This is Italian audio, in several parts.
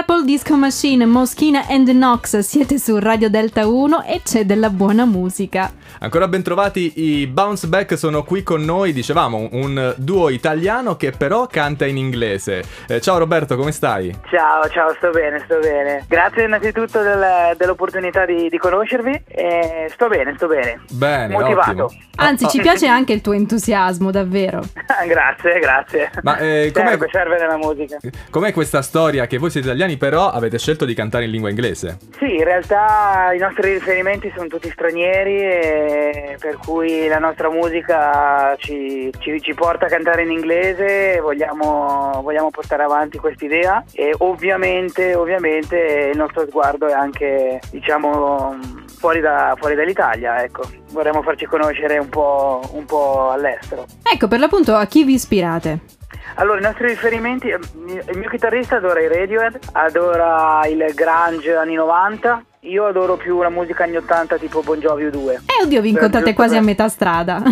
Purple Disco Machine, Moschina and Nox, siete su Radio Delta 1 e c'è della buona musica. Ancora ben trovati, i Bounce Back sono qui con noi, dicevamo, un duo italiano che però canta in inglese. Eh, ciao Roberto, come stai? Ciao, ciao, sto bene, sto bene. Grazie innanzitutto del, dell'opportunità di, di conoscervi. E sto bene, sto bene. Bene, Motivato. ottimo. Anzi, ci piace anche il tuo entusiasmo, davvero. Grazie, grazie. Ma eh, com'è, serve, serve nella musica. com'è questa storia che voi siete italiani però avete scelto di cantare in lingua inglese? Sì, in realtà i nostri riferimenti sono tutti stranieri per cui la nostra musica ci, ci- ci porta a cantare in inglese e vogliamo, vogliamo portare avanti quest'idea e ovviamente, ovviamente il nostro sguardo è anche diciamo fuori, da- fuori dall'Italia, ecco. Vorremmo farci conoscere un po', un po' all'estero. Ecco, per l'appunto, a chi vi ispirate? Allora, i nostri riferimenti, eh, il mio chitarrista adora i Radiohead, adora il grunge anni 90, io adoro più la musica anni 80 tipo Bon Jovi o 2. Eh, oddio, vi Per- incontrate quasi a per- metà strada.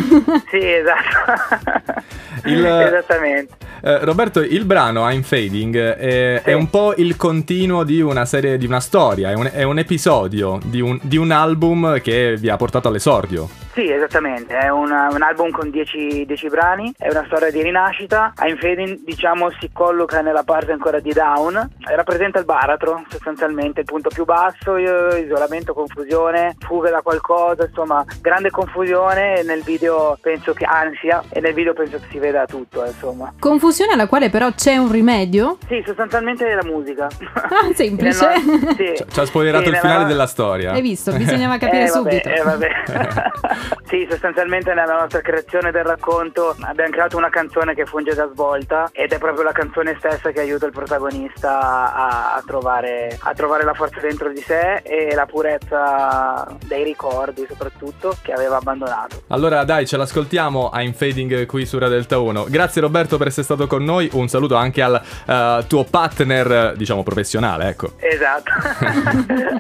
Sì, esatto. Il- Esattamente. Eh, Roberto, il brano I'm Fading eh, Sì. è un po' il continuo di una serie, di una storia, è un, è un episodio di un, di un album che vi ha portato all'esordio. Sì, esattamente, è una- un album con 10 brani, è una storia di rinascita. I'm Fading, diciamo, si colloca nella parte ancora di Down, rappresenta il baratro, sostanzialmente, il punto più basso, eh, isolamento, confusione, fuga da qualcosa, insomma, grande confusione e nel video penso che ansia e nel video penso che si veda tutto, insomma. Confusione alla quale però c'è un rimedio? Sì, sostanzialmente è la musica. Ah, semplice. Nella- sì. Ci- ha spoilerato Sì, il finale della storia. Hai visto? Bisognava capire Eh, vabbè, subito. eh, vabbè. sì, sostanzialmente nella nostra creazione del racconto abbiamo creato una canzone che funge da svolta ed è proprio la canzone stessa che aiuta il protagonista a, a trovare, a trovare la forza dentro di sé e la purezza dei ricordi soprattutto che aveva abbandonato. Allora dai, ce l'ascoltiamo I'm Fading qui su Radio Delta 1. Grazie Roberto per essere stato con noi, un saluto anche al eh, tuo partner, diciamo, professionale, ecco. Esatto.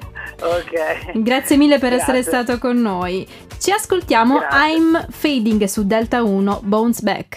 ok. Grazie mille per essere Grazie. stato con noi. Ci ascoltiamo Grazie. I'm Fading su Delta 1 Bounce Back.